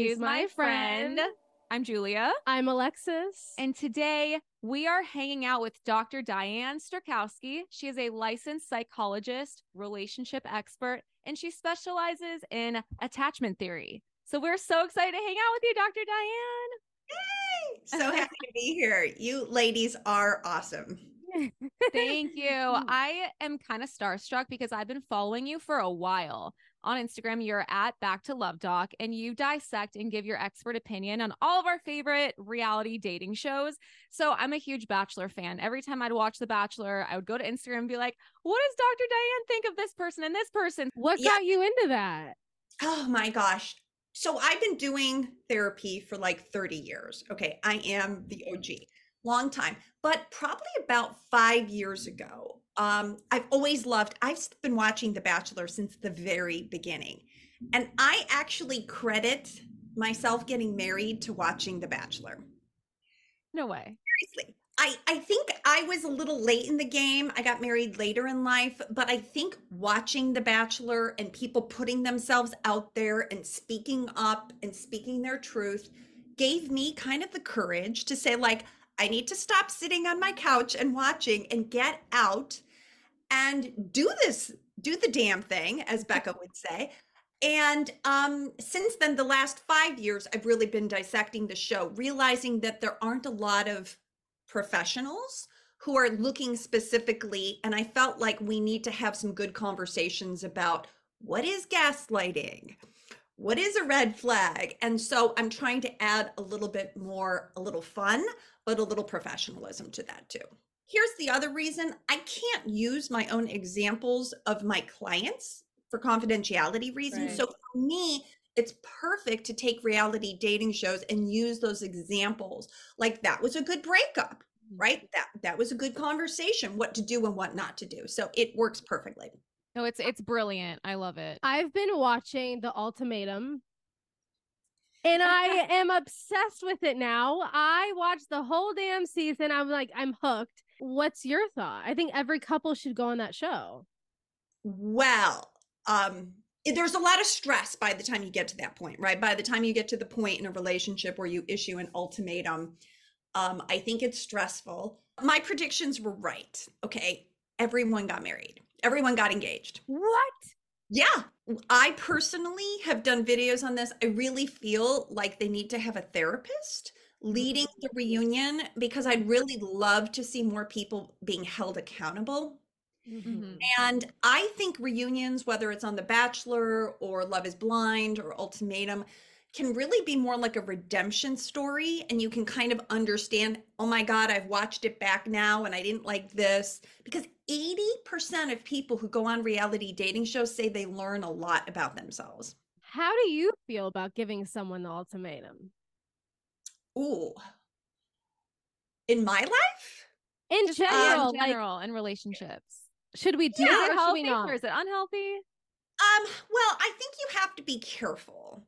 Excuse my friend. I'm Julia. I'm Alexis. And today we are hanging out with Dr. Diane Strachowski. She is a licensed psychologist, relationship expert, and she specializes in attachment theory. So we're so excited to hang out with you, Dr. Diane. Yay! So happy to be here. You ladies are awesome. Thank you. I am kind of starstruck because I've been following you for a while. On Instagram, you're at Back to Love Doc and you dissect and give your expert opinion on all of our favorite reality dating shows. So I'm a huge Bachelor fan. Every time I'd watch The Bachelor, I would go to Instagram and be like, what does Dr. Diane think of this person and this person? What Yeah. got you into that? Oh my gosh. So I've been doing therapy for like 30 years. Okay. I am the OG, long time, but probably about five years ago. Um, I've always loved, I've been watching The Bachelor since the very beginning. And I actually credit myself getting married to watching The Bachelor. No way. seriously I, I think I was a little late in the game. I got married later in life, but I think watching The Bachelor and people putting themselves out there and speaking up and speaking their truth gave me kind of the courage to say, like, I need to stop sitting on my couch and watching and get out and do this, do the damn thing, as Becca would say. And um, since then, the last five years, I've really been dissecting the show, realizing that there aren't a lot of professionals who are looking specifically. And I felt like we need to have some good conversations about what is gaslighting? What is a red flag? And so I'm trying to add a little bit more, a little fun, but a little professionalism to that too. Here's the other reason I can't use my own examples of my clients for confidentiality reasons. Right. So for me, it's perfect to take reality dating shows and use those examples. Like that was a good breakup, mm-hmm. right? That that was a good conversation, what to do and what not to do. So it works perfectly. No, it's it's brilliant. I love it. I've been watching The Ultimatum and I am obsessed with it now. I watched the whole damn season. I'm like, I'm hooked. What's your thought? I think every couple should go on that show. Well, um there's a lot of stress by the time you get to that point, right? By the time you get to the point in a relationship where you issue an ultimatum, um, I think it's stressful. My predictions were right. Okay. Everyone got married, everyone got engaged. What? Yeah. I personally have done videos on this. I really feel like they need to have a therapist leading the reunion because I'd really love to see more people being held accountable Mhm. and I think reunions, whether it's on The Bachelor or Love is Blind or Ultimatum, can really be more like a redemption story. And you can kind of understand, oh my God, I've watched it back now and I didn't like this. Because 80% of people who go on reality dating shows say they learn a lot about themselves. How do you feel about giving someone the ultimatum? Ooh. In my life? In Just, yeah, general, in like, general, in relationships. should we do Is it it or should we healthy not? or is it unhealthy? Um, well, I think you have to be careful.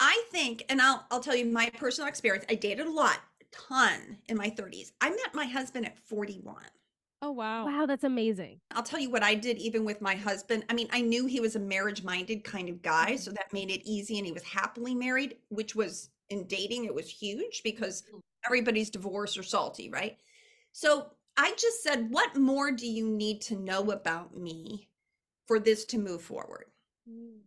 I think, and I'll I'll tell you my personal experience. I dated a lot, a ton in my 30s. I met my husband at 41. Oh wow. Wow, that's amazing. I'll tell you what I did even with my husband. I mean, I knew he was a marriage-minded kind of guy, so that made it easy and he was happily married, which was in dating it was huge because mm. everybody's divorced or salty, right? So, I just said, what more do you need to know about me for this to move forward? Mm.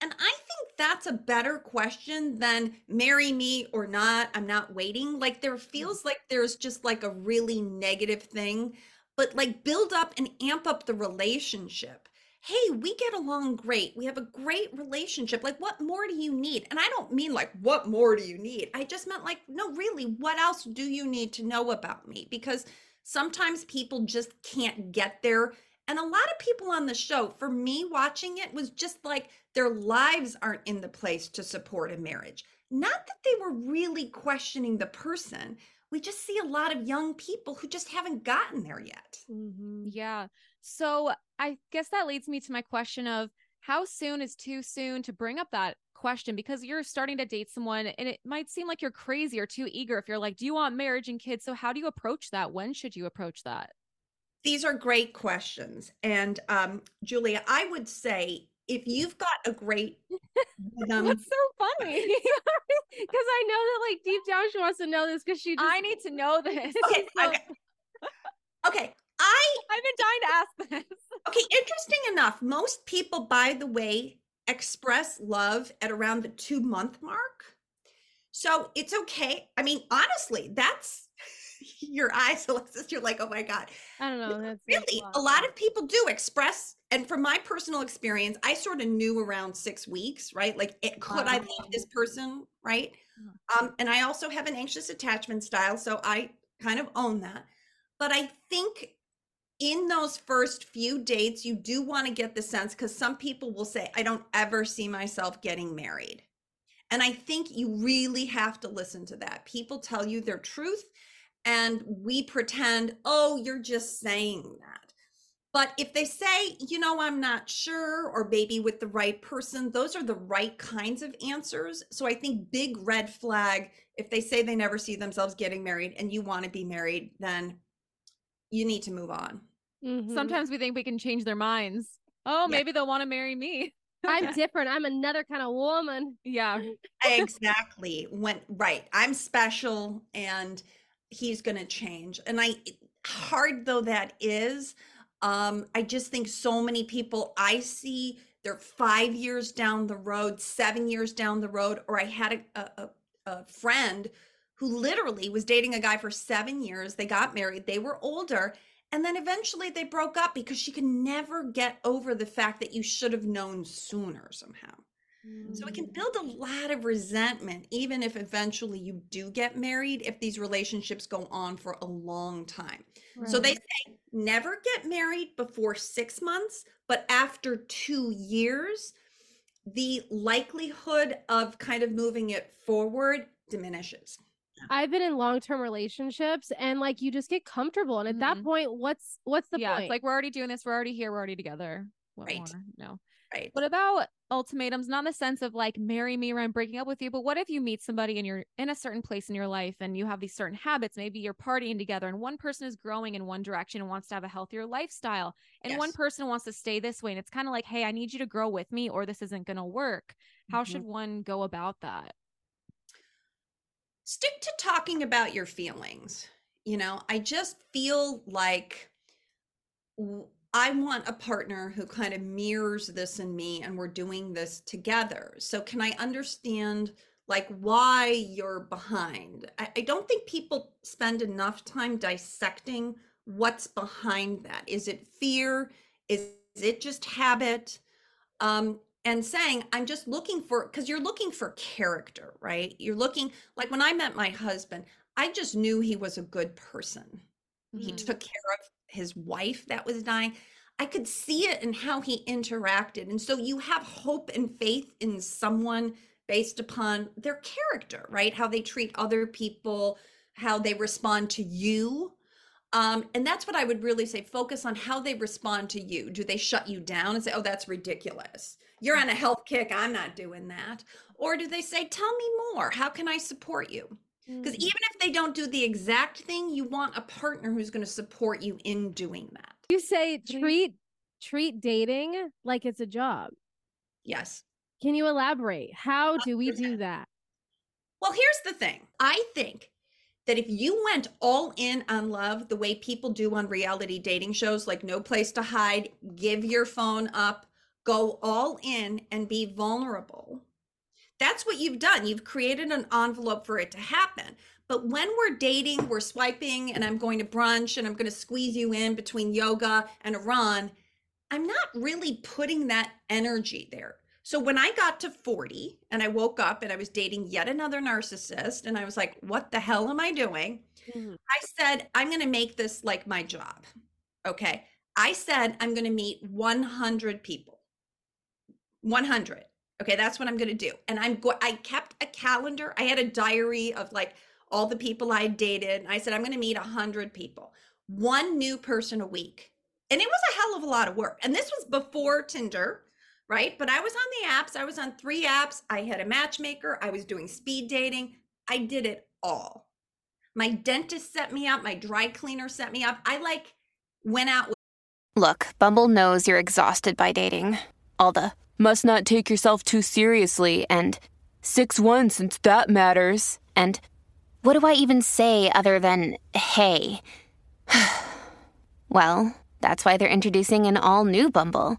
And I think that's a better question than marry me or not. I'm not waiting. Like there mm. feels like there's just like a really negative thing, but like build up and amp up the relationship. Hey, we get along great. We have a great relationship. Like, what more do you need? And I don't mean like, what more do you need? I just meant like, no, really, what else do you need to know about me? Because sometimes people just can't get there and a lot of people on the show, for me watching it, was just like their lives aren't in the place to support a marriage. Not that they were really questioning the person. We just see a lot of young people who just haven't gotten there yet. Mhm. Yeah. So I guess that leads me to my question of how soon is too soon to bring up that question because you're starting to date someone and it might seem like you're crazy or too eager if you're like, do you want marriage and kids? So how do you approach that? When should you approach that? These are great questions. And um, Julia, I would say if you've got a great rhythm, What's so funny? Because I know that like deep down she wants to know this because she just I need to know this. okay, okay, okay. I I've been dying to ask this. okay. Interesting enough, most people, by the way, express love at around the two month mark. So it's okay. I mean, honestly, that's your eyes, Alexis. You're like, oh my god. I don't know. That's really a lot of people do express and from my personal experience i sort of knew around six weeks right like it, could i love this person right um, and i also have an anxious attachment style so i kind of own that but i think in those first few dates you do want to get the sense because some people will say i don't ever see myself getting married. And i think you really have to listen to that. People tell you their truth and we pretend oh you're just saying that. But if they say, you know, I'm not sure, or maybe with the right person, those are the right kinds of answers. So I think big red flag, if they say they never see themselves getting married and you want to be married, then you need to move on. Mhm. Sometimes we think we can change their minds. Oh, Yeah. maybe they'll want to marry me. I'm different. I'm another kind of woman. Yeah. exactly. When right, I'm special and he's going to change. And I hard though that is, um I just think so many people I see they're 5 years down the road, 7 years down the road or I had a a, a a friend who literally was dating a guy for 7 years. They got married, they were older and then eventually they broke up because she could never get over the fact that you should have known sooner somehow. So it can mm. build a lot of resentment, even if eventually you do get married, if these relationships go on for a long time. So they say never get married before six months, but after two years, the likelihood of kind of moving it forward diminishes. I've been in long term relationships and like you just get comfortable. And at that Mhm. point, what's what's the yeah. point? It's like we're already doing this. We're already here. We're already together. What Right. more? No. Right. What about ultimatums? Not in the sense of like marry me or I'm breaking up with you, but what if you meet somebody and you're in a certain place in your life and you have these certain habits? Maybe you're partying together and one person is growing in one direction and wants to have a healthier lifestyle, and one person wants to stay this way. And it's kind of like, hey, I need you to grow with me or this isn't going to work. How Mhm. should one go about that? Stick to talking about your feelings. You know, I just feel like I want a partner who kind of mirrors this in me and we're doing this together. So, can I understand like why you're behind? I, I don't think people spend enough time dissecting what's behind that. Is it fear? Is, is it just habit? Um, and saying, I'm just looking for, because you're looking for character, right? You're looking, like when I met my husband, I just knew he was a good person. He Mhm. took care of his wife that was dying. I could see it in how he interacted. And so you have hope and faith in someone based upon their character, right? How they treat other people, how they respond to you. Um, and that's what I would really say focus on how they respond to you. Do they shut you down and say, oh, that's ridiculous? You're on a health kick. I'm not doing that. Or do they say, tell me more? How can I support you? Because Mm. even if they don't do the exact thing, you want a partner who's going to support you in doing that. you say treat treat dating like it's a job. Yes. Can you elaborate? How do we do that? Well, here's the thing I think that if you went all in on love the way people do on reality dating shows like No Place to Hide, give your phone up, go all in and be vulnerable, that's what you've done. You've created an envelope for it to happen. But when we're dating, we're swiping, and I'm going to brunch and I'm going to squeeze you in between yoga and a run, I'm not really putting that energy there. So when I got to 40 and I woke up and I was dating yet another narcissist, and I was like, what the hell am I doing? Mhm. I said, I'm going to make this like my job. Okay. I said, I'm going to meet 100 people. 100. Okay. That's what I'm going to do. And I'm going, I kept a calendar. I had a diary of like all the people I dated. And I said, I'm going to meet 100 people, one new person a week. And it was a hell of a lot of work. And this was before Tinder, right? But I was on the apps. I was on three apps. I had a matchmaker. I was doing speed dating. I did it all. My dentist set me up. My dry cleaner set me up. I like went out with Look, Bumble knows you're exhausted by dating. All the must not take yourself too seriously and 6 1 since that matters. And what do I even say other than hey? well, that's why they're introducing an all new Bumble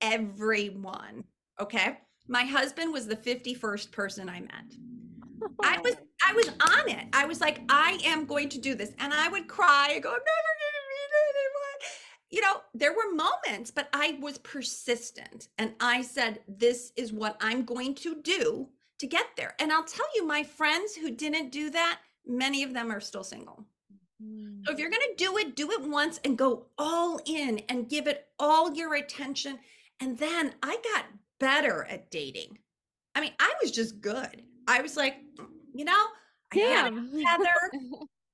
Everyone. Okay. My husband was the 51st person I met. I was I was on it. I was like, I am going to do this. And I would cry and go, I'm never gonna meet anyone. You know, there were moments, but I was persistent. And I said, This is what I'm going to do to get there. And I'll tell you, my friends who didn't do that, many of them are still single. So if mm-hmm. you're going to do it, do it once and go all in and give it all your attention. And then I got better at dating. I mean, I was just good. I was like, "Mm, you know, I had Damn. together.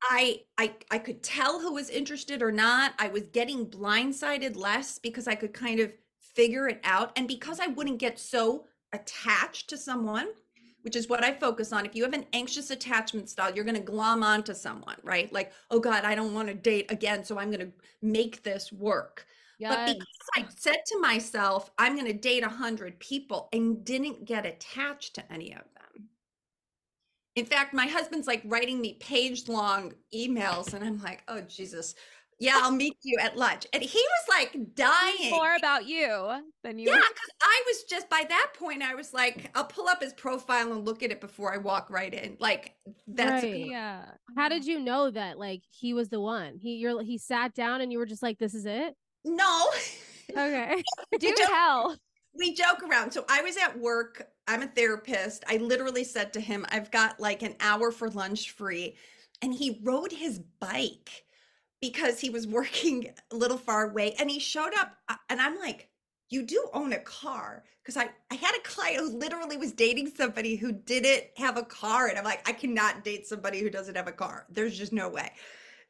I I I could tell who was interested or not. I was getting blindsided less because I could kind of figure it out and because I wouldn't get so attached to someone, which is what I focus on. If you have an anxious attachment style, you're going to glom onto someone, right? Like, oh god, I don't want to date again, so I'm going to make this work. But because I said to myself, I'm going to date a hundred people and didn't get attached to any of them. In fact, my husband's like writing me page long emails, and I'm like, oh, Jesus. Yeah, I'll meet you at lunch. And he was like dying. More about you than you. Yeah, because I was just by that point, I was like, I'll pull up his profile and look at it before I walk right in. Like, that's Right. Yeah. How did you know that like he was the one? He you're he sat down and you were just like, this is it? No. Okay. Do don't- tell. we joke around. So I was at work. I'm a therapist. I literally said to him, I've got like an hour for lunch free. And he rode his bike because he was working a little far away. And he showed up. uh, And I'm like, you do own a car. Because I, I had a client who literally was dating somebody who didn't have a car. And I'm like, I cannot date somebody who doesn't have a car. There's just no way.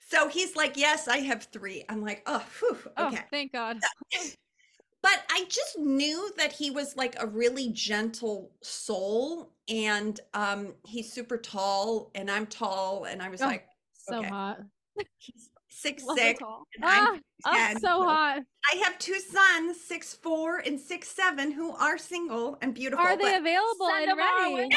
So he's like, Yes, I have three. I'm like, Oh, whew, Oh, okay. thank God. but I just knew that he was like a really gentle soul and um he's super tall and I'm tall and I was Oh, like So Okay. hot. he's six Love six all. and I'm Ah, oh, 10. so hot. I have two sons, six four and six seven, who are single and beautiful. Are they available and ready? way.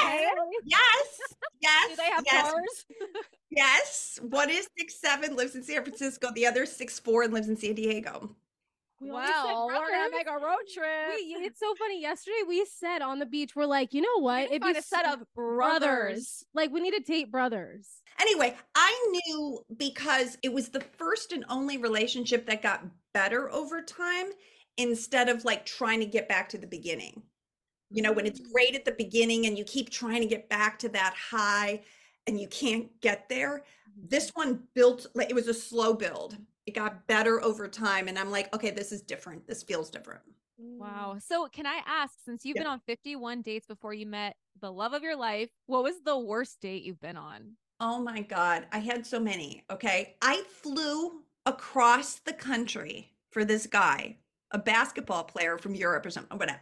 yes, yes, Do they have yes, cars? yes. One is six seven, lives in San Francisco. The other is six four and lives in San Diego. We always Well, we're gonna make a road trip. We, it's so funny. Yesterday we said on the beach, we're like, you know what? If If find you a set s- of brothers. like we need to date brothers. Anyway, I knew because it was the first and only relationship that got better over time instead of like trying to get back to the beginning. You know, when it's mm. great at the beginning and you keep trying to get back to that high and you can't get there. Mm-hmm. This one built like it was a slow build. It got better over time. And I'm like, okay, this is different. This feels different. Wow. Mm. So can I ask, since you've Yeah. been on 51 dates before you met the love of your life, what was the worst date you've been on? Oh my God. I had so many. Okay. I flew across the country for this guy, a basketball player from Europe or something, whatever.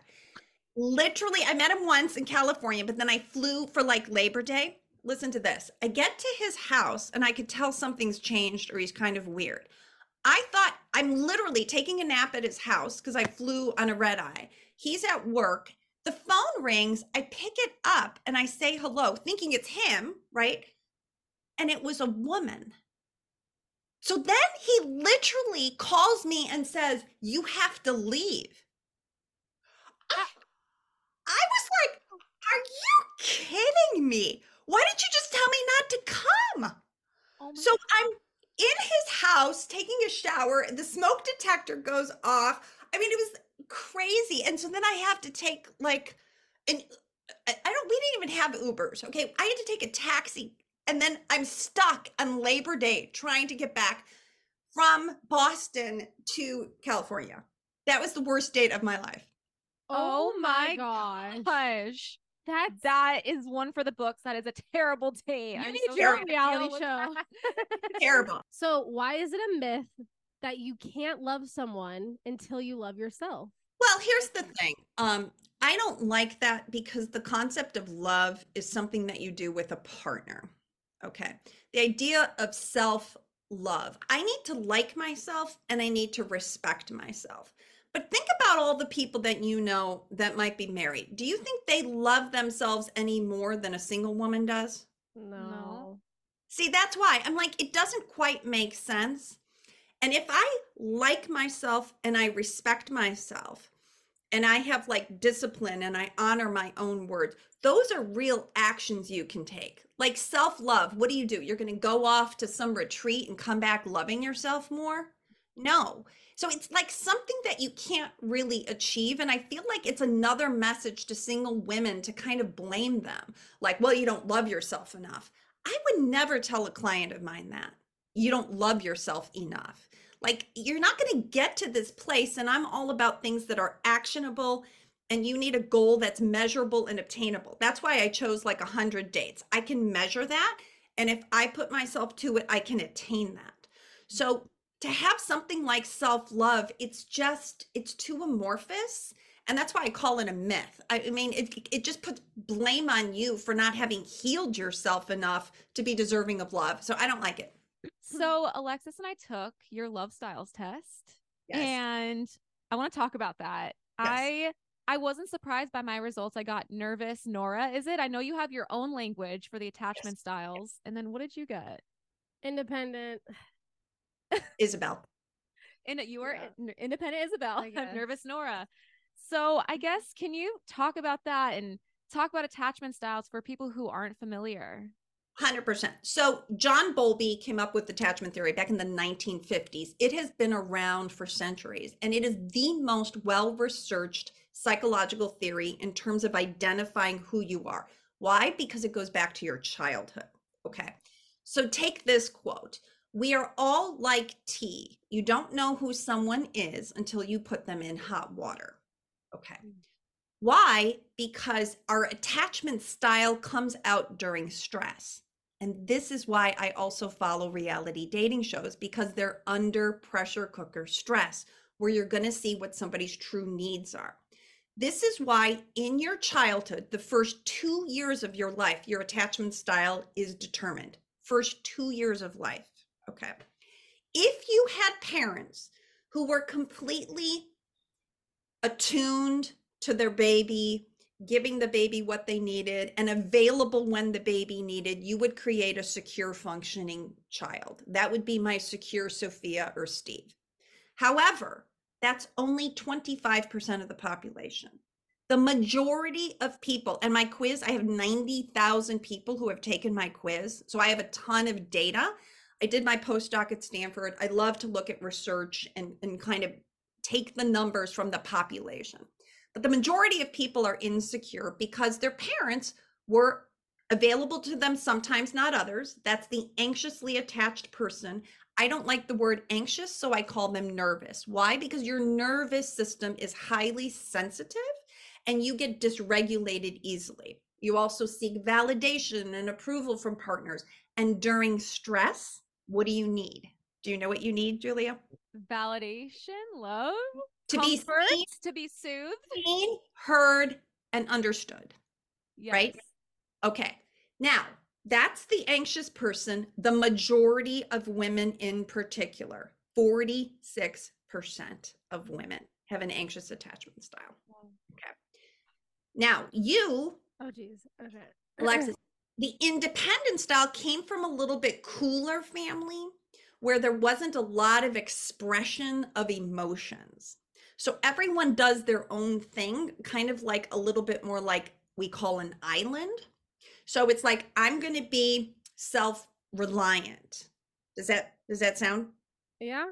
Literally, I met him once in California, but then I flew for like Labor Day. Listen to this. I get to his house and I could tell something's changed or he's kind of weird. I thought I'm literally taking a nap at his house because I flew on a red eye. He's at work. The phone rings. I pick it up and I say hello, thinking it's him, right? And it was a woman. So then he literally calls me and says, You have to leave. I, ah. I was like, Are you kidding me? Why didn't you just tell me not to come? Oh So I'm in his house taking a shower. The smoke detector goes off. I mean, it was crazy. And so then I have to take like an I don't we didn't even have Ubers. Okay. I had to take a taxi and then I'm stuck on Labor Day trying to get back from Boston to California. That was the worst date of my life. Oh, my gosh. Gosh. That's That is one for the books. That is a terrible date. You I'm need so your reality show. Terrible. so why is it a myth that you can't love someone until you love yourself? Well, here's the thing. Um, I don't like that because the concept of love is something that you do with a partner. Okay. The idea of self love. I need to like myself and I need to respect myself. But think about all the people that you know that might be married. Do you think they love themselves any more than a single woman does? No. See, that's why I'm like, it doesn't quite make sense. And if I like myself and I respect myself and I have like discipline and I honor my own words, those are real actions you can take. Like self love, what do you do? You're going to go off to some retreat and come back loving yourself more? No. So it's like something that you can't really achieve. And I feel like it's another message to single women to kind of blame them. Like, well, you don't love yourself enough. I would never tell a client of mine that you don't love yourself enough. Like, you're not going to get to this place. And I'm all about things that are actionable and you need a goal that's measurable and obtainable. That's why I chose like 100 dates. I can measure that. And if I put myself to it, I can attain that. So to have something like self love, it's just, it's too amorphous. And that's why I call it a myth. I I mean, it, it just puts blame on you for not having healed yourself enough to be deserving of love. So I don't like it. So Alexis and I took your love styles test. And I want to talk about that. Yes. I I wasn't surprised by my results. I got nervous, Nora. Is it? I know you have your own language for the attachment styles. And then what did you get? Independent. Isabel. And you were Yeah. in- independent Isabel, I guess. nervous Nora. So I mm-hmm. guess can you talk about that and talk about attachment styles for people who aren't familiar? 100%. So, John Bowlby came up with attachment theory back in the 1950s. It has been around for centuries, and it is the most well researched psychological theory in terms of identifying who you are. Why? Because it goes back to your childhood. Okay. So, take this quote We are all like tea. You don't know who someone is until you put them in hot water. Okay. Hmm. Why? Because our attachment style comes out during stress. And this is why I also follow reality dating shows because they're under pressure cooker stress, where you're going to see what somebody's true needs are. This is why in your childhood, the first two years of your life, your attachment style is determined. First two years of life. Okay. If you had parents who were completely attuned to their baby, giving the baby what they needed, and available when the baby needed, you would create a secure, functioning child. That would be my secure Sophia or Steve. However, that's only 25% of the population. The majority of people, and my quiz, I have 90,000 people who have taken my quiz. So I have a ton of data. I did my postdoc at Stanford. I love to look at research and, and kind of take the numbers from the population. But the majority of people are insecure because their parents were available to them, sometimes not others. That's the anxiously attached person. I don't like the word anxious, so I call them nervous. Why? Because your nervous system is highly sensitive and you get dysregulated easily. You also seek validation and approval from partners. And during stress, what do you need? Do you know what you need, Julia? Validation, love, To be seen, to be soothed. seen, heard, and understood. Yes. Right? Okay. Now, that's the anxious person, the majority of women in particular. 46% of women have an anxious attachment style. Okay. Now, you, Oh, geez. Okay. Alexis, the independent style came from a little bit cooler family where there wasn't a lot of expression of emotions. So everyone does their own thing, kind of like a little bit more like we call an island. So it's like I'm going to be self-reliant. Does that does that sound Yeah.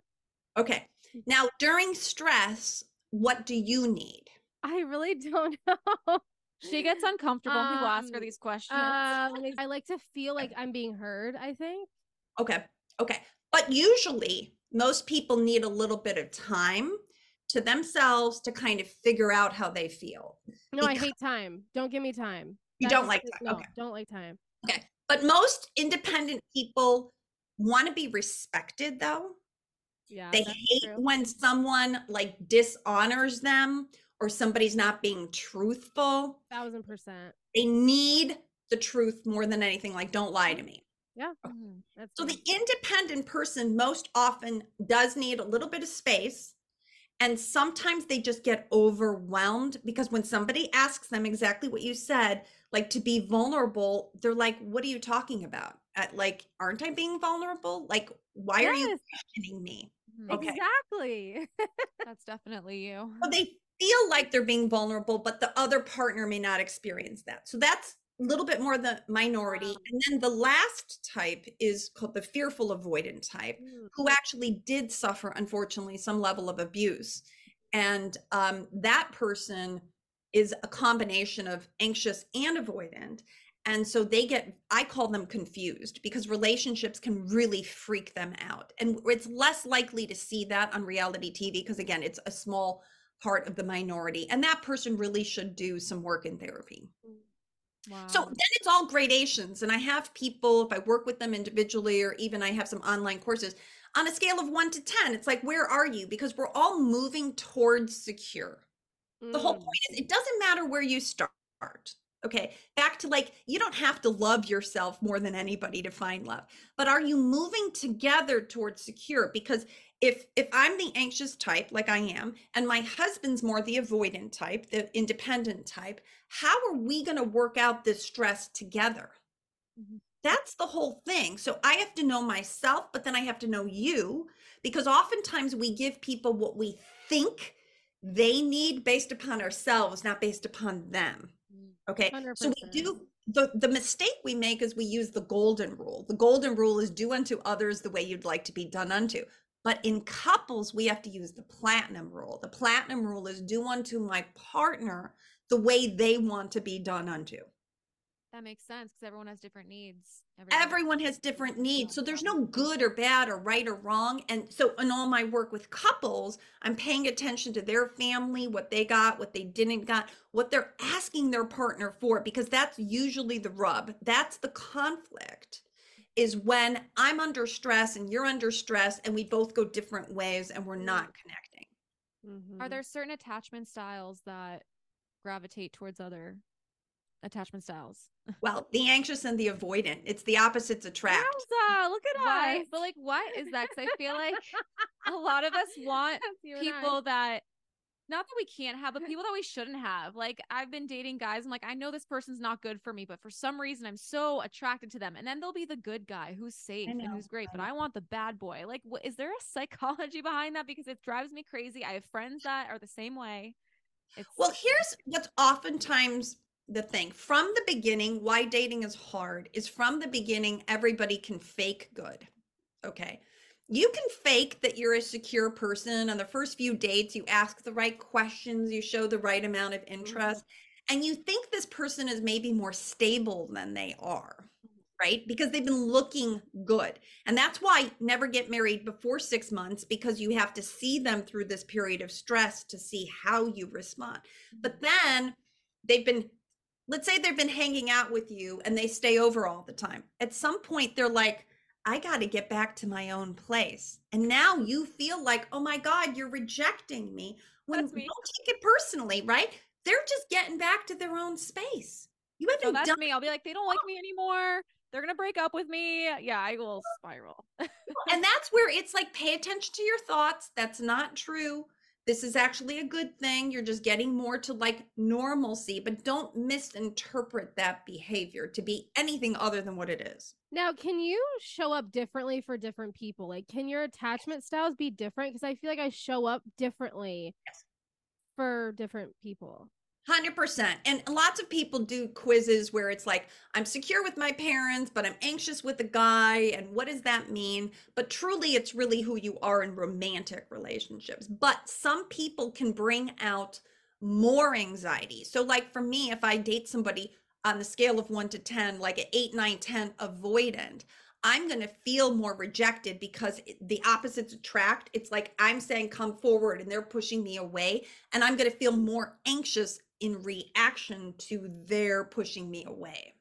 okay? Now during stress, what do you need? I really don't know. She gets uncomfortable when people ask her Um, these questions. Uh, I like to feel like I'm being heard. I think. Okay. Okay. But usually, most people need a little bit of time to themselves to kind of figure out how they feel. No, I hate time. Don't give me time. You That don't like time. No, Okay. don't like time. Okay. But most independent people want to be respected, though. Yeah, They hate true. when someone like dishonors them or somebody's not being truthful. thousand percent. They need the truth more than anything. Like, don't lie to me. Yeah. Oh. Mm-hmm. That's So me. the independent person most often does need a little bit of space. And sometimes they just get overwhelmed because when somebody asks them exactly what you said, like to be vulnerable, they're like, What are you talking about? At like, aren't I being vulnerable? Like, why are you questioning me? Okay. exactly. That's definitely you. So they feel like they're being vulnerable, but the other partner may not experience that. So that's a little bit more the minority. And then the last type is called the fearful avoidant type. Mm, who actually did suffer, unfortunately, some level of abuse. And um, that person is a combination of anxious and avoidant. And so they get, I call them confused because relationships can really freak them out. And it's less likely to see that on reality TV because, again, it's a small part of the minority. And that person really should do some work in therapy. Wow. So then it's all gradations. And I have people, if I work with them individually, or even I have some online courses, on a scale of one to 10, it's like, where are you? Because we're all moving towards secure. The whole mm. point is, it doesn't matter where you start. Okay. Back to like, you don't have to love yourself more than anybody to find love. But are you moving together towards secure? Because if if I'm the anxious type, like I am, and my husband's more the avoidant type, the independent type, how are we going to work out this stress together? Mhm. That's the whole thing. So I have to know myself, but then I have to know you because oftentimes we give people what we think they need based upon ourselves, not based upon them. Okay. So we do the the mistake we make is we use the golden rule. The golden rule is do unto others the way you'd like to be done unto. But in couples, we have to use the platinum rule. The platinum rule is do unto my partner the way they want to be done unto. That makes sense because everyone has different needs. Everyone has different needs. So there's no good or bad or right or wrong. And so in all my work with couples, I'm paying attention to their family, what they got, what they didn't got, what they're asking their partner for, because that's usually the rub. That's the conflict is when I'm under stress and you're under stress and we both go different ways and we're not connecting. Are Mhm. there certain attachment styles that gravitate towards other attachment styles? Well, the anxious and the avoidant, it's the opposites attract. Wowza, look at Why? us. But like, what is that? Because I feel like a lot of us want That's you and I. people that not that we can't have, but people that we shouldn't have. Like I've been dating guys. I'm like, I know this person's not good for me, but for some reason I'm so attracted to them. And then they'll be the good guy who's safe and who's great, I but I want the bad boy. Like, what is there a psychology behind that? Because it drives me crazy. I have friends that are the same way. It's Well, here's what's oftentimes the thing from the beginning why dating is hard is from the beginning everybody can fake good. Okay. You can fake that you're a secure person on the first few dates, you ask the right questions, you show the right amount of mm-hmm. interest, and you think this person is maybe more stable than they are, right? Because they've been looking good. And that's why never get married before six months because you have to see them through this period of stress to see how you respond. But mm-hmm. then they've been, let's say they've been hanging out with you and they stay over all the time. At some point, they're like, I got to get back to my own place. And now you feel like, oh my God, you're rejecting me. When don't take it personally, right? They're just getting back to their own space. You haven't that's done me. I'll be like, they don't like me anymore. They're gonna break up with me. Yeah, I will spiral. and that's where it's like pay attention to your thoughts that's not true this is actually a good thing you're just getting more to like normalcy but don't misinterpret that behavior to be anything other than what it is Now, can you show up differently for different people? Like, can your attachment styles be different? Because I feel like I show up differently Yes. for different people. 100% and lots of people do quizzes where it's like i'm secure with my parents but i'm anxious with a guy and what does that mean but truly it's really who you are in romantic relationships but some people can bring out more anxiety. So, like for me, if I date somebody on the scale of one to 10, like an eight, nine, 10 avoidant, I'm going to feel more rejected because the opposites attract. It's like I'm saying, come forward, and they're pushing me away. And I'm going to feel more anxious in reaction to their pushing me away.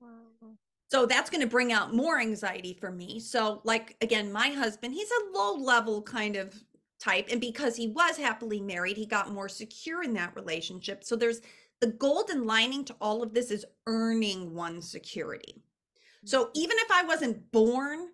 Wow. So that's going to bring out more anxiety for me. So, like, again, my husband, he's a low level kind of type. And because he was happily married, he got more secure in that relationship. So, there's the golden lining to all of this is earning one security. So, mm-hmm. even if I wasn't born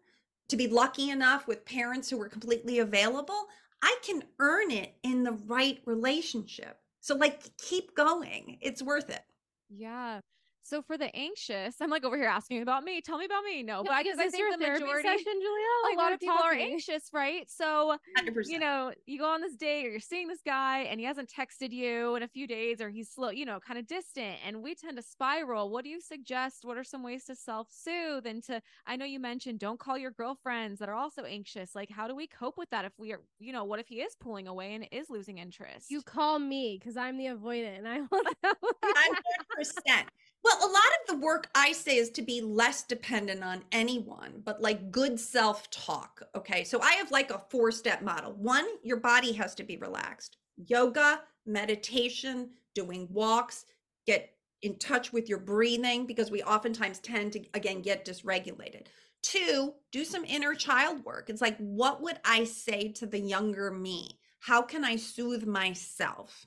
to be lucky enough with parents who were completely available, I can earn it in the right relationship. So, like, keep going. It's worth it. Yeah. So for the anxious, I'm like over here asking about me. Tell me about me. No, but because I think the majority, session, Julia, a lot of people talking. are anxious, right? So 100%. you know, you go on this date or you're seeing this guy and he hasn't texted you in a few days or he's slow, you know, kind of distant, and we tend to spiral. What do you suggest? What are some ways to self-soothe and to? I know you mentioned don't call your girlfriends that are also anxious. Like, how do we cope with that if we are, you know, what if he is pulling away and is losing interest? You call me because I'm the avoidant and I will. Hundred percent. Well, a lot of the work I say is to be less dependent on anyone, but like good self talk. Okay. So I have like a four step model. One, your body has to be relaxed. Yoga, meditation, doing walks, get in touch with your breathing because we oftentimes tend to, again, get dysregulated. Two, do some inner child work. It's like, what would I say to the younger me? How can I soothe myself?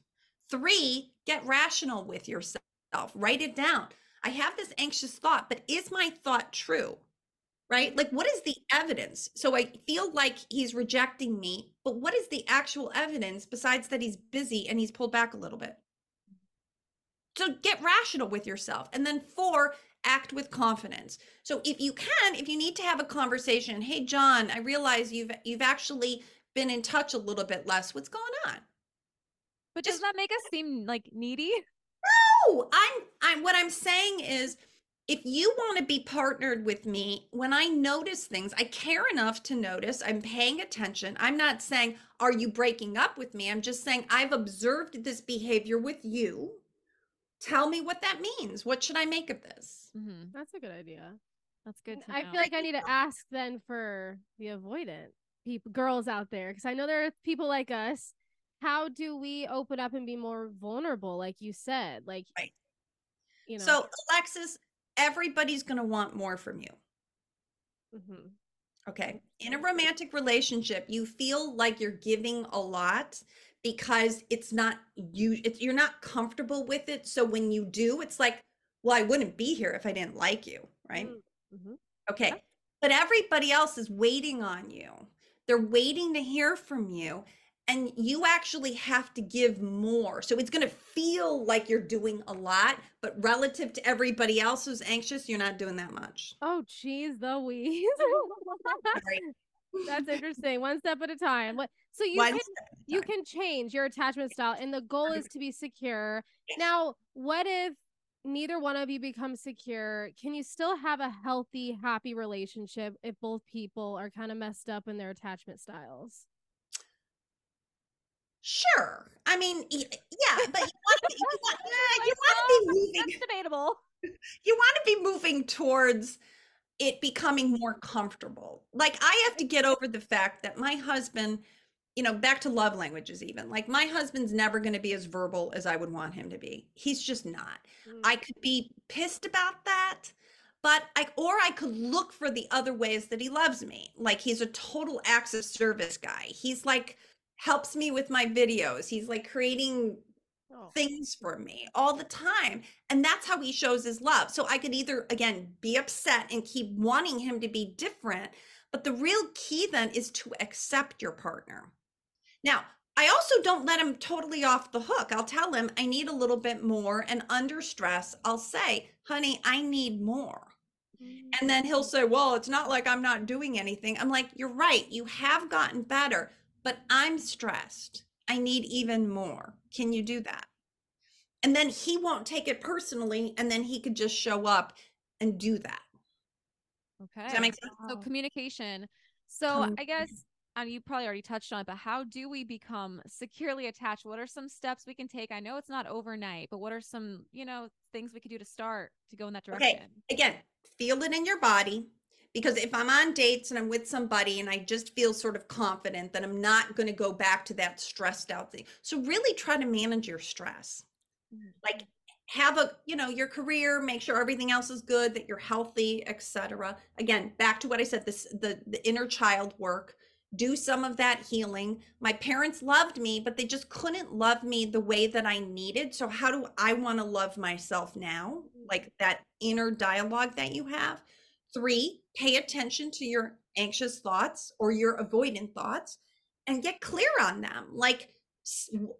Three, get rational with yourself write it down. I have this anxious thought, but is my thought true? Right? Like, what is the evidence? So I feel like he's rejecting me, but what is the actual evidence besides that he's busy and he's pulled back a little bit? So get rational with yourself. And then four, act with confidence. So if you can, if you need to have a conversation, hey John, I realize you've you've actually been in touch a little bit less. What's going on? But does that make us seem like needy? No, I'm I'm what I'm saying is if you want to be partnered with me, when I notice things, I care enough to notice. I'm paying attention. I'm not saying, Are you breaking up with me? I'm just saying, I've observed this behavior with you. Tell me what that means. What should I make of this? Mm-hmm. That's a good idea. That's good. I know. feel like I need to ask then for the avoidant people, girls out there, because I know there are people like us how do we open up and be more vulnerable like you said like right. you know? So alexis everybody's going to want more from you. Mm-hmm. okay in a romantic relationship you feel like you're giving a lot because it's not you it's you're not comfortable with it. So when you do it's like well i wouldn't be here if i didn't like you right? Mm, mm-hmm. okay but everybody else is waiting on you. They're waiting to hear from you and you actually have to give more. So it's going to feel like you're doing a lot, but relative to everybody else who's anxious, you're not doing that much. Oh, geez, the Louise. That's interesting. One step at a time. What? So you One can you can change your attachment style, and the goal is to be secure. Now, what if neither one of you becomes secure? Can you still have a healthy, happy relationship if both people are kind of messed up in their attachment styles? Sure. I mean, yeah, but you want, you want, you want to be moving. That's debatable. You want to be moving towards it becoming more comfortable. Like I have to get over the fact that my husband, you know, back to love languages even. Like my husband's never going to be as verbal as I would want him to be. He's just not. Mm. I could be pissed about that, but I or I could look for the other ways that he loves me. Like he's a total access service guy. He's like helps me with my videos. He's like creating oh. things for me all the time. And that's how he shows his love. So I could either, again, be upset and keep wanting him to be different. But the real key then is to accept your partner. Now, I also don't let him totally off the hook. I'll tell him I need a little bit more. And under stress, I'll say, honey, I need more. Mm. And then he'll say, well, it's not like I'm not doing anything. I'm like, you're right. You have gotten better but I'm stressed. I need even more. Can you do that? And then he won't take it personally. And then he could just show up and do that. Okay. Does that make sense? So communication. So I guess and you probably already touched on it, but how do we become securely attached? What are some steps we can take? I know it's not overnight, but what are some, you know, things we could do to start to go in that direction? Okay. Again, feel it in your body because if I'm on dates and I'm with somebody and I just feel sort of confident that I'm not going to go back to that stressed out thing. So really try to manage your stress. Mhm. Like have a, you know, your career, make sure everything else is good, that you're healthy, etc. Again, back to what I said, this the the inner child work. Do some of that healing. My parents loved me, but they just couldn't love me the way that I needed. So how do I want to love myself now? Like that inner dialogue that you have. Three, pay attention to your anxious thoughts or your avoidant thoughts and get clear on them. Like,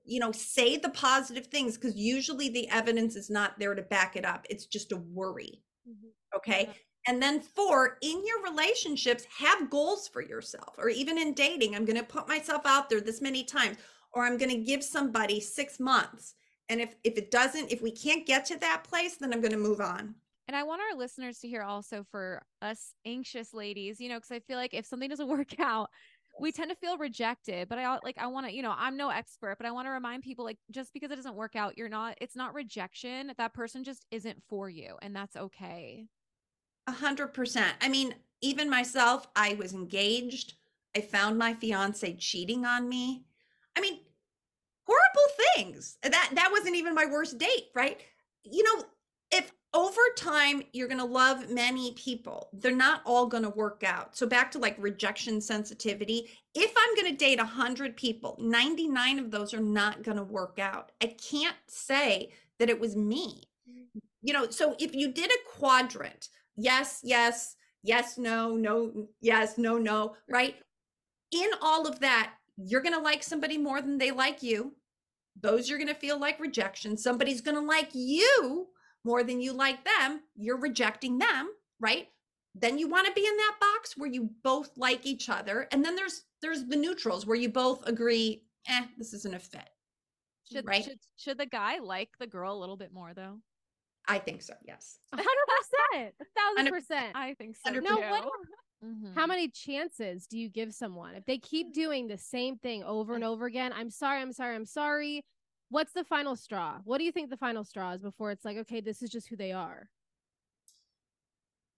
you know, say the positive things because usually the evidence is not there to back it up. It's just a worry. Mhm. Okay. Yeah. And then four, in your relationships, have goals for yourself, or even in dating. I'm going to put myself out there this many times, or I'm going to give somebody six months. And if if it doesn't, if we can't get to that place, then I'm going to move on. And I want our listeners to hear also for us anxious ladies, you know, because I feel like if something doesn't work out, we tend to feel rejected. But I like, I want to, you know, I'm no expert, but I want to remind people like, just because it doesn't work out, you're not, it's not rejection. That person just isn't for you. And that's okay. A hundred percent. I mean, even myself, I was engaged. I found my fiance cheating on me. I mean, horrible things. That that wasn't even my worst date, right? You know, if over time you're going to love many people, they're not all going to work out. So back to like rejection sensitivity, if I'm going to date 100 people, 99 of those are not going to work out. I can't say that it was me. You know, so if you did a quadrant, yes, yes, yes, no, no, yes, no, no, right? In all of that, you're going to like somebody more than they like you. Those you're going to feel like rejection. Somebody's going to like you more than you like them. You're rejecting them, right? Then you want to be in that box where you both like each other. And then there's there's the neutrals where you both agree, eh, this isn't a fit. Should, Right. should, should the guy like the girl a little bit more though? I think so, yes. Hundred percent, thousand Hundred- percent. I think so. Hundred No, too. what-. How many chances do you give someone if they keep doing the same thing over and over again? I'm sorry, I'm sorry, I'm sorry. What's the final straw? What do you think the final straw is before it's like, okay, this is just who they are?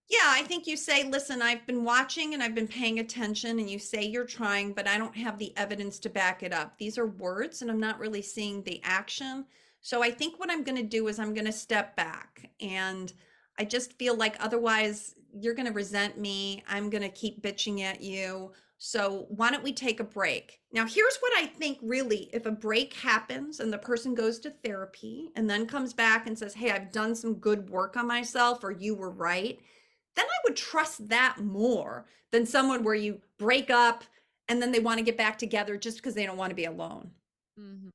Yeah, I think you say, listen, I've been watching and I've been paying attention, and you say you're trying, but I don't have the evidence to back it up. These are words, and I'm not really seeing the action. So I think what I'm going to do is I'm going to step back. And I just feel like otherwise you're going to resent me. I'm going to keep bitching at you. So why don't we take a break? Now, here's what I think really if a break happens and the person goes to therapy and then comes back and says, Hey, I've done some good work on myself, or you were right then I would trust that more than someone where you break up and then they want to get back together just because they don't want to be alone. Mhm.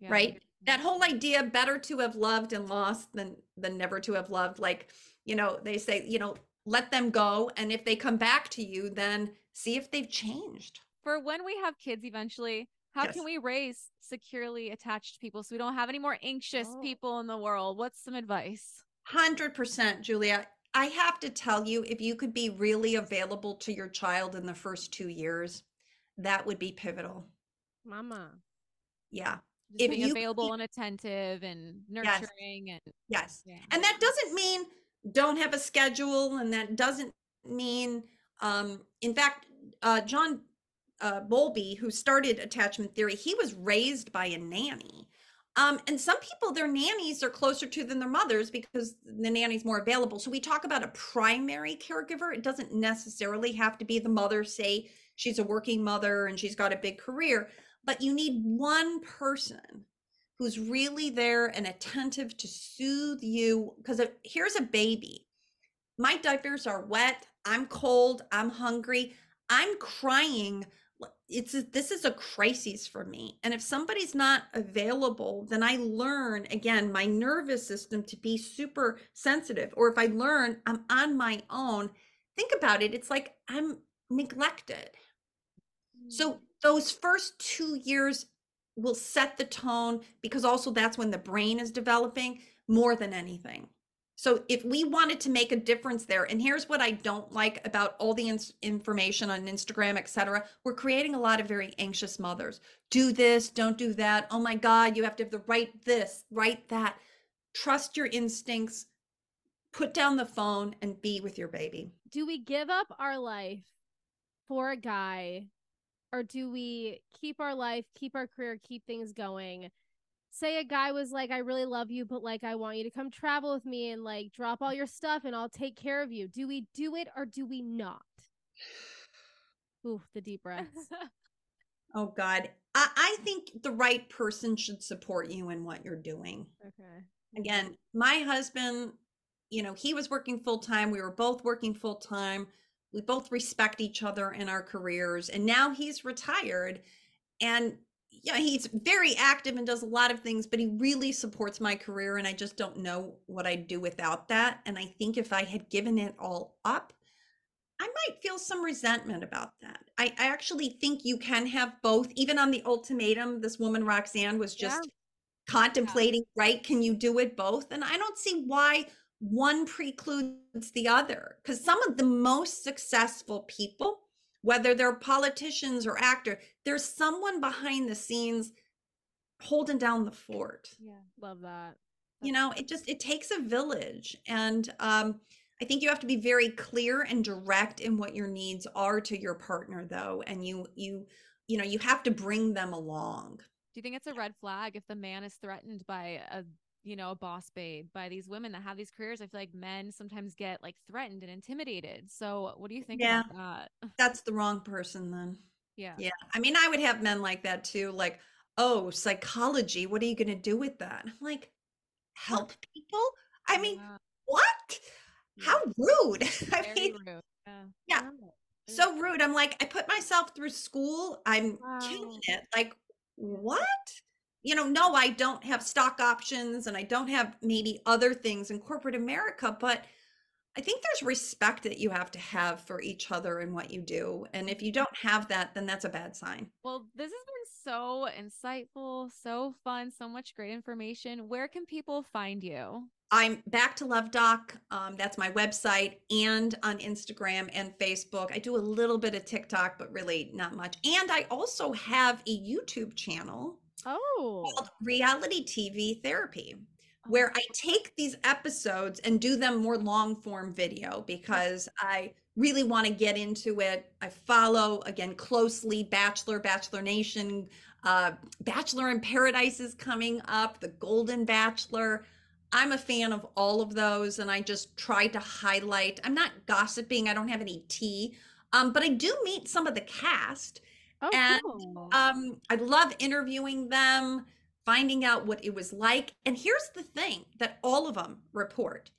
Yeah. Right? That whole idea better to have loved and lost than than never to have loved like, you know, they say, you know, let them go and if they come back to you then see if they've changed. For when we have kids eventually, how Yes. can we raise securely attached people so we don't have any more anxious Oh. people in the world? What's some advice? 100% Julia. I have to tell you if you could be really available to your child in the first 2 years, that would be pivotal. Mama. Yeah. Just If being available keep- and attentive and Yes. nurturing and Yes. yeah. And that doesn't mean don't have a schedule, and that doesn't mean, um, in fact, uh, John uh, Bowlby, who started attachment theory, he was raised by a nanny. Um, and some people, their nannies are closer to than their mothers because the nanny's more available. So we talk about a primary caregiver. It doesn't necessarily have to be the mother, say she's a working mother and she's got a big career, but you need one person who's really there and attentive to soothe you. Because here's a baby. My diapers are wet. I'm cold. I'm hungry. I'm crying. It's a, this is a crisis for me. And if somebody's not available, then I learn again my nervous system to be super sensitive. Or if I learn I'm on my own, think about it. It's like I'm neglected. So those first two years will set the tone because also that's when the brain is developing more than anything. So if we wanted to make a difference there, and here's what I don't like about all the information on Instagram, etc., we're creating a lot of very anxious mothers. Do this, don't do that. Oh my God, you have to have the right this, right that. Trust your instincts. Put down the phone and be with your baby. Do we give up our life for a guy, or do we keep our life, keep our career, keep things going? say a guy was like, I really love you, but like, I want you to come travel with me and like drop all your stuff and I'll take care of you. Do we do it or do we not? Ooh, the deep breaths. oh, God. I, I think the right person should support you in what you're doing. Okay. Again, my husband, you know, he was working full time. We were both working full time. We both respect each other in our careers. And now he's retired. And yeah, he's very active and does a lot of things, but he really supports my career. And I just don't know what I'd do without that. And I think if I had given it all up, I might feel some resentment about that. I, I actually think you can have both. Even on the ultimatum, this woman, Roxanne, was just yeah. contemplating, yeah. right? Can you do it both? And I don't see why one precludes the other. Because some of the most successful people whether they're politicians or actor there's someone behind the scenes holding down the fort yeah love that That's you know it just it takes a village and um i think you have to be very clear and direct in what your needs are to your partner though and you you you know you have to bring them along do you think it's a red flag if the man is threatened by a you know, a boss babe by these women that have these careers. I feel like men sometimes get like threatened and intimidated. So what do you think yeah, about that? That's the wrong person then. Yeah. Yeah. I mean, I would have men like that too. Like, oh, psychology, what are you going to do with that? I'm like, help people? I oh, mean, yeah. what? Yeah. How rude. I Very mean, rude. Yeah. yeah. So rude. I'm like, I put myself through school. I'm wow. killing it. Like, what? You know, no, I don't have stock options and I don't have maybe other things in corporate America, but I think there's respect that you have to have for each other and what you do. And if you don't have that, then that's a bad sign. Well, this has been so insightful, so fun, so much great information. Where can people find you? I'm back to Love Doc. Um, that's my website and on Instagram and Facebook. I do a little bit of TikTok, but really not much. And I also have a YouTube channel Oh. Called reality TV therapy, where I take these episodes and do them more long form video because I really want to get into it. I follow again closely Bachelor, Bachelor Nation, uh, Bachelor in Paradise is coming up, The Golden Bachelor. I'm a fan of all of those, and I just try to highlight. I'm not gossiping, I don't have any tea, um, but I do meet some of the cast Oh, and cool. um, I love interviewing them, finding out what it was like. And here's the thing that all of them report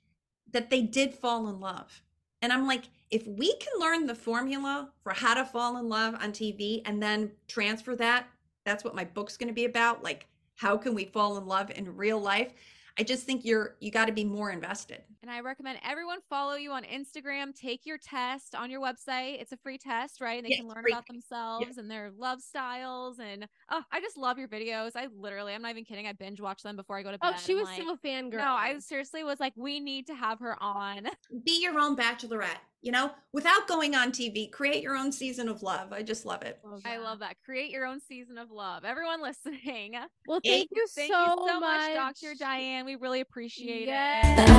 that they did fall in love. And I'm like, if we can learn the formula for how to fall in love on TV and then transfer that, that's what my book's going to be about. Like, how can we fall in love in real life? I just think you're you got to be more invested. And I recommend everyone follow you on Instagram. Take your test on your website. It's a free test, right? They can learn free. about themselves and their love styles. And oh, I just love your videos. I literally, I'm not even kidding. I binge watch them before I go to oh, bed. Oh, she was like, so fangirl. No, I seriously was like, we need to have her on. Be your own bachelorette you know, without going on TV, create your own season of love. I just love it. Love I love that. Create your own season of love. Everyone listening. Well, thank, you, thank so, you so much, Dr. Diane. We really appreciate yes. it.